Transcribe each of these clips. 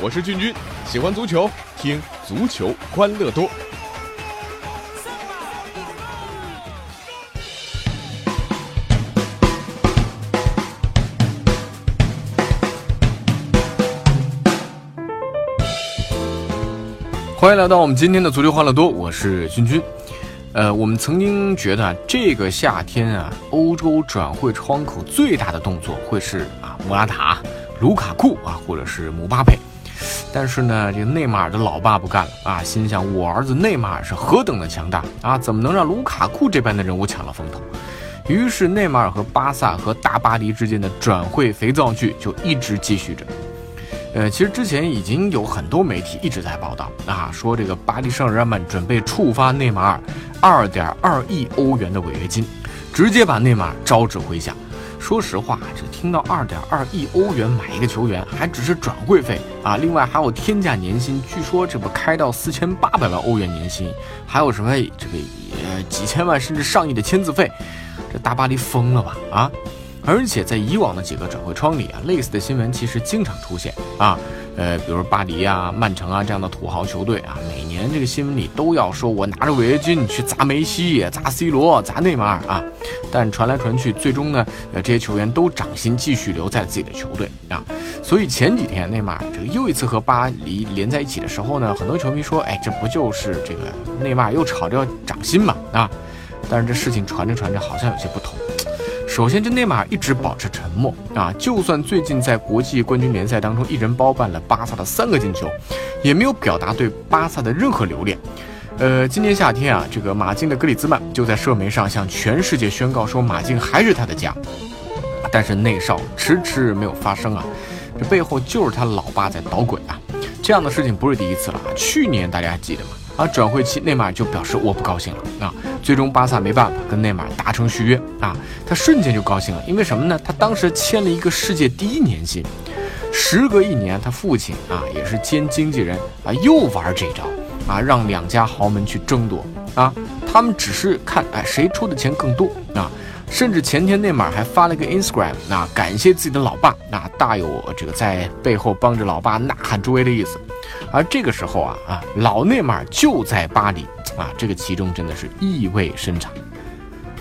我是俊君，喜欢足球，听足球欢乐多。欢迎来到我们今天的足球欢乐多，我是君君。呃，我们曾经觉得这个夏天啊，欧洲转会窗口最大的动作会是啊，莫拉塔、卢卡库啊，或者是姆巴佩。但是呢，这个内马尔的老爸不干了啊，心想我儿子内马尔是何等的强大啊，怎么能让卢卡库这般的人物抢了风头？于是内马尔和巴萨和大巴黎之间的转会肥皂剧就一直继续着。呃，其实之前已经有很多媒体一直在报道啊，说这个巴黎圣日耳曼准备触发内马尔二点二亿欧元的违约金，直接把内马尔招至麾下。说实话，这听到二点二亿欧元买一个球员，还只是转会费啊，另外还有天价年薪，据说这不开到四千八百万欧元年薪，还有什么这个几千万甚至上亿的签字费，这大巴黎疯了吧啊？而且在以往的几个转会窗里啊，类似的新闻其实经常出现啊，呃，比如巴黎啊、曼城啊这样的土豪球队啊，每年这个新闻里都要说，我拿着违约金去砸梅西、砸 C 罗、砸内马尔啊，但传来传去，最终呢，呃，这些球员都掌心继续留在自己的球队啊。所以前几天内马尔这个又一次和巴黎连在一起的时候呢，很多球迷说，哎，这不就是这个内马尔又吵着要涨薪嘛啊？但是这事情传着传着，好像有些不同。首先，这内马尔一直保持沉默啊，就算最近在国际冠军联赛当中一人包办了巴萨的三个进球，也没有表达对巴萨的任何留恋。呃，今年夏天啊，这个马竞的格里兹曼就在社媒上向全世界宣告说，马竞还是他的家。但是内少迟迟没有发声啊，这背后就是他老爸在捣鬼啊。这样的事情不是第一次了啊，去年大家还记得吗？而，转会期内马尔就表示我不高兴了啊。最终巴萨没办法跟内马尔达成续约啊，他瞬间就高兴了，因为什么呢？他当时签了一个世界第一年薪。时隔一年，他父亲啊也是兼经纪人啊，又玩这招啊，让两家豪门去争夺啊。他们只是看哎谁出的钱更多啊。甚至前天内马尔还发了个 Instagram，那感谢自己的老爸，那大有这个在背后帮着老爸呐喊助威的意思。而这个时候啊啊，老内马尔就在巴黎啊，这个其中真的是意味深长。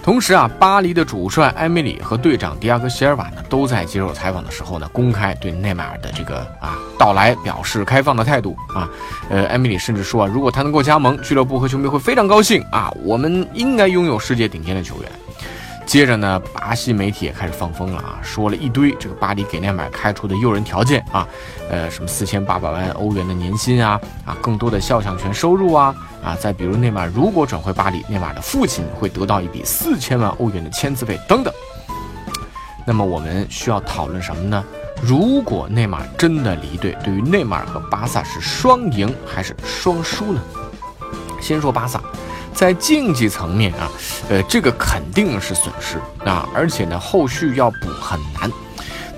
同时啊，巴黎的主帅埃梅里和队长迪亚哥席尔瓦呢，都在接受采访的时候呢，公开对内马尔的这个啊到来表示开放的态度啊。呃，埃梅里甚至说啊，如果他能够加盟俱乐部和球迷会非常高兴啊，我们应该拥有世界顶尖的球员。接着呢，巴西媒体也开始放风了啊，说了一堆这个巴黎给内马尔开出的诱人条件啊，呃，什么四千八百万欧元的年薪啊，啊，更多的肖像权收入啊，啊，再比如内马尔如果转回巴黎，内马尔的父亲会得到一笔四千万欧元的签字费等等。那么我们需要讨论什么呢？如果内马尔真的离队，对于内马尔和巴萨是双赢还是双输呢？先说巴萨。在竞技层面啊，呃，这个肯定是损失啊，而且呢，后续要补很难。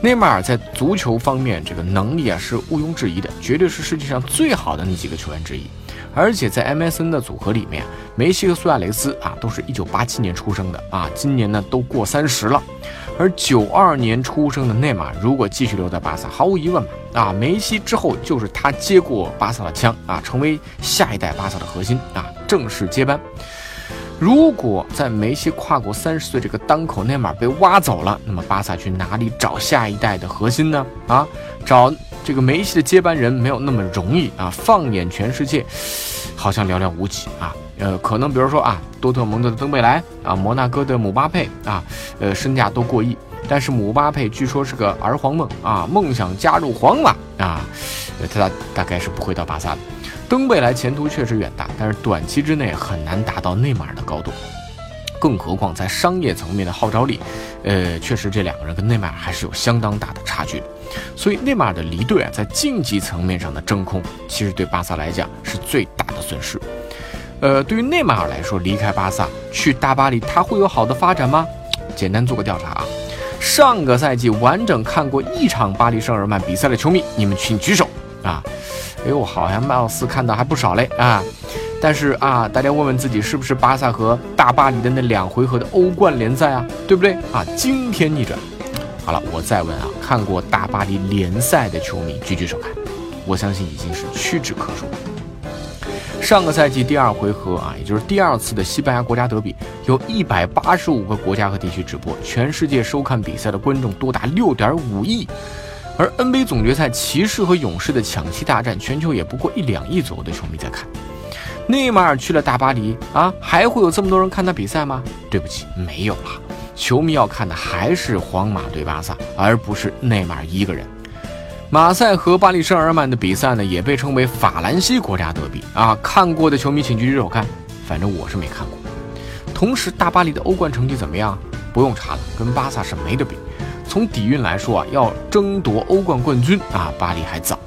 内马尔在足球方面这个能力啊是毋庸置疑的，绝对是世界上最好的那几个球员之一。而且在 MSN 的组合里面，梅西和苏亚雷斯啊都是一九八七年出生的啊，今年呢都过三十了。而九二年出生的内马尔如果继续留在巴萨，毫无疑问嘛啊，梅西之后就是他接过巴萨的枪啊，成为下一代巴萨的核心啊。正式接班。如果在梅西跨过三十岁这个当口，内马尔被挖走了，那么巴萨去哪里找下一代的核心呢？啊，找这个梅西的接班人没有那么容易啊！放眼全世界，好像寥寥无几啊。呃，可能比如说啊，多特蒙德的登贝莱啊，摩纳哥的姆巴佩啊，呃，身价都过亿。但是姆巴佩据说是个儿皇梦啊，梦想加入皇马啊，他大概是不会到巴萨的。登贝莱前途确实远大，但是短期之内很难达到内马尔的高度，更何况在商业层面的号召力，呃，确实这两个人跟内马尔还是有相当大的差距。所以内马尔的离队啊，在竞技层面上的真空，其实对巴萨来讲是最大的损失。呃，对于内马尔来说，离开巴萨去大巴黎，他会有好的发展吗？简单做个调查啊，上个赛季完整看过一场巴黎圣日耳曼比赛的球迷，你们请举手啊。哎呦，好像貌似看到还不少嘞啊！但是啊，大家问问自己，是不是巴萨和大巴黎的那两回合的欧冠联赛啊？对不对啊？惊天逆转好了，我再问啊，看过大巴黎联赛的球迷举举手看，我相信已经是屈指可数。上个赛季第二回合啊，也就是第二次的西班牙国家德比，有一百八十五个国家和地区直播，全世界收看比赛的观众多达六点五亿。而 NBA 总决赛骑士和勇士的抢七大战，全球也不过一两亿左右的球迷在看。内马尔去了大巴黎啊，还会有这么多人看他比赛吗？对不起，没有了。球迷要看的还是皇马对巴萨，而不是内马尔一个人。马赛和巴黎圣日耳曼的比赛呢，也被称为法兰西国家德比啊。看过的球迷请举举手看，反正我是没看过。同时，大巴黎的欧冠成绩怎么样？不用查了，跟巴萨是没得比。从底蕴来说啊，要争夺欧冠冠军啊，巴黎还早。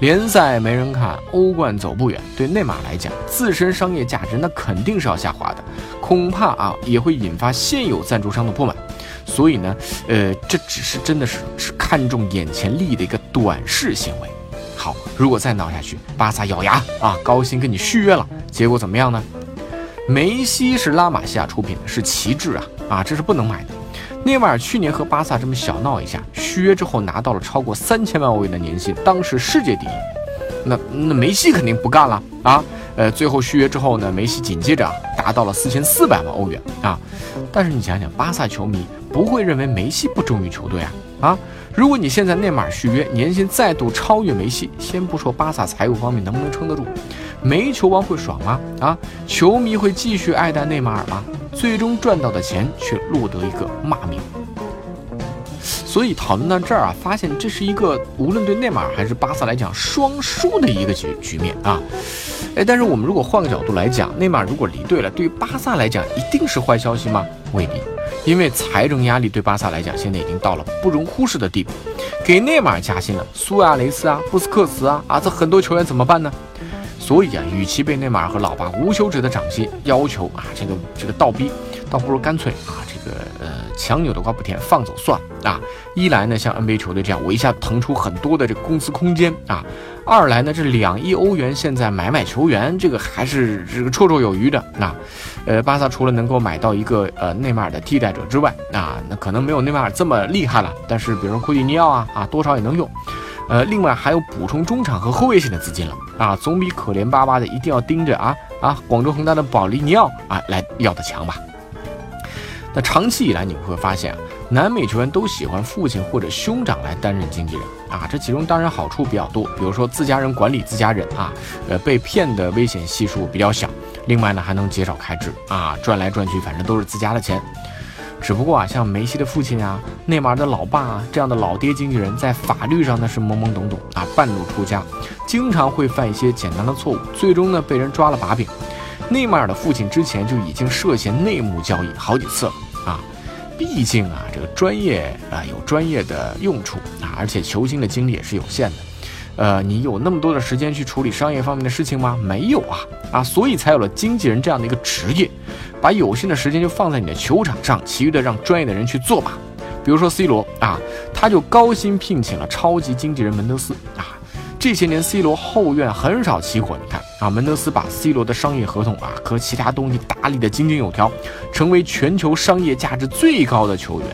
联赛没人看，欧冠走不远。对内马尔来讲，自身商业价值那肯定是要下滑的，恐怕啊也会引发现有赞助商的不满。所以呢，呃，这只是真的是只看重眼前利益的一个短视行为。好，如果再闹下去，巴萨咬牙啊，高薪跟你续约了，结果怎么样呢？梅西是拉玛西亚出品的，是旗帜啊啊，这是不能买的。内马尔去年和巴萨这么小闹一下，续约之后拿到了超过三千万欧元的年薪，当时世界第一。那那梅西肯定不干了啊！呃，最后续约之后呢，梅西紧接着达到了四千四百万欧元啊。但是你想想，巴萨球迷不会认为梅西不忠于球队啊啊！如果你现在内马尔续约，年薪再度超越梅西，先不说巴萨财务方面能不能撑得住，没球王会爽吗？啊，球迷会继续爱戴内马尔吗？最终赚到的钱却落得一个骂名，所以讨论到这儿啊，发现这是一个无论对内马尔还是巴萨来讲双输的一个局局面啊。哎，但是我们如果换个角度来讲，内马尔如果离队了，对于巴萨来讲一定是坏消息吗？未必，因为财政压力对巴萨来讲现在已经到了不容忽视的地步。给内马尔加薪了，苏亚雷斯啊、布斯克茨啊啊，这很多球员怎么办呢？所以啊，与其被内马尔和老爸无休止的涨薪要求啊，这个这个倒逼，倒不如干脆啊，这个呃强扭的瓜不甜，放走算了啊。一来呢，像 NBA 球队这样，我一下腾出很多的这个工资空间啊；二来呢，这两亿欧元现在买买球员，这个还是这个绰绰有余的。那呃，巴萨除了能够买到一个呃内马尔的替代者之外，啊，那可能没有内马尔这么厉害了，但是比如库蒂尼奥啊啊，多少也能用。呃，另外还有补充中场和后卫线的资金了啊，总比可怜巴巴的一定要盯着啊啊广州恒大的保利尼奥啊来要的强吧？那长期以来你们会发现啊，南美球员都喜欢父亲或者兄长来担任经纪人啊，这其中当然好处比较多，比如说自家人管理自家人啊，呃被骗的危险系数比较小，另外呢还能减少开支啊，赚来赚去反正都是自家的钱。只不过啊，像梅西的父亲啊，内马尔的老爸啊，这样的老爹经纪人，在法律上呢是懵懵懂懂啊，半路出家，经常会犯一些简单的错误，最终呢被人抓了把柄。内马尔的父亲之前就已经涉嫌内幕交易好几次了啊，毕竟啊，这个专业啊有专业的用处啊，而且球星的精力也是有限的。呃，你有那么多的时间去处理商业方面的事情吗？没有啊，啊，所以才有了经纪人这样的一个职业，把有限的时间就放在你的球场上，其余的让专业的人去做吧。比如说 C 罗啊，他就高薪聘请了超级经纪人门德斯啊。这些年 C 罗后院很少起火，你看啊，门德斯把 C 罗的商业合同啊和其他东西打理的井井有条，成为全球商业价值最高的球员。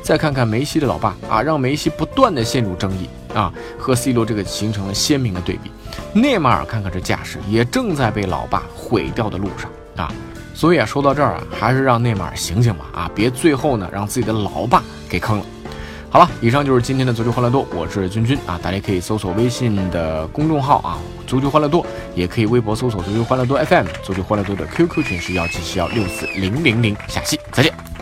再看看梅西的老爸啊，让梅西不断的陷入争议。啊，和 C 罗这个形成了鲜明的对比。内马尔看看这架势，也正在被老爸毁掉的路上啊。所以啊，说到这儿啊，还是让内马尔醒醒吧啊，别最后呢让自己的老爸给坑了。好了，以上就是今天的足球欢乐多，我是君君啊，大家可以搜索微信的公众号啊，足球欢乐多，也可以微博搜索足球欢乐多 FM，足球欢乐多的 QQ 群是幺七七幺六四零零零，下期再见。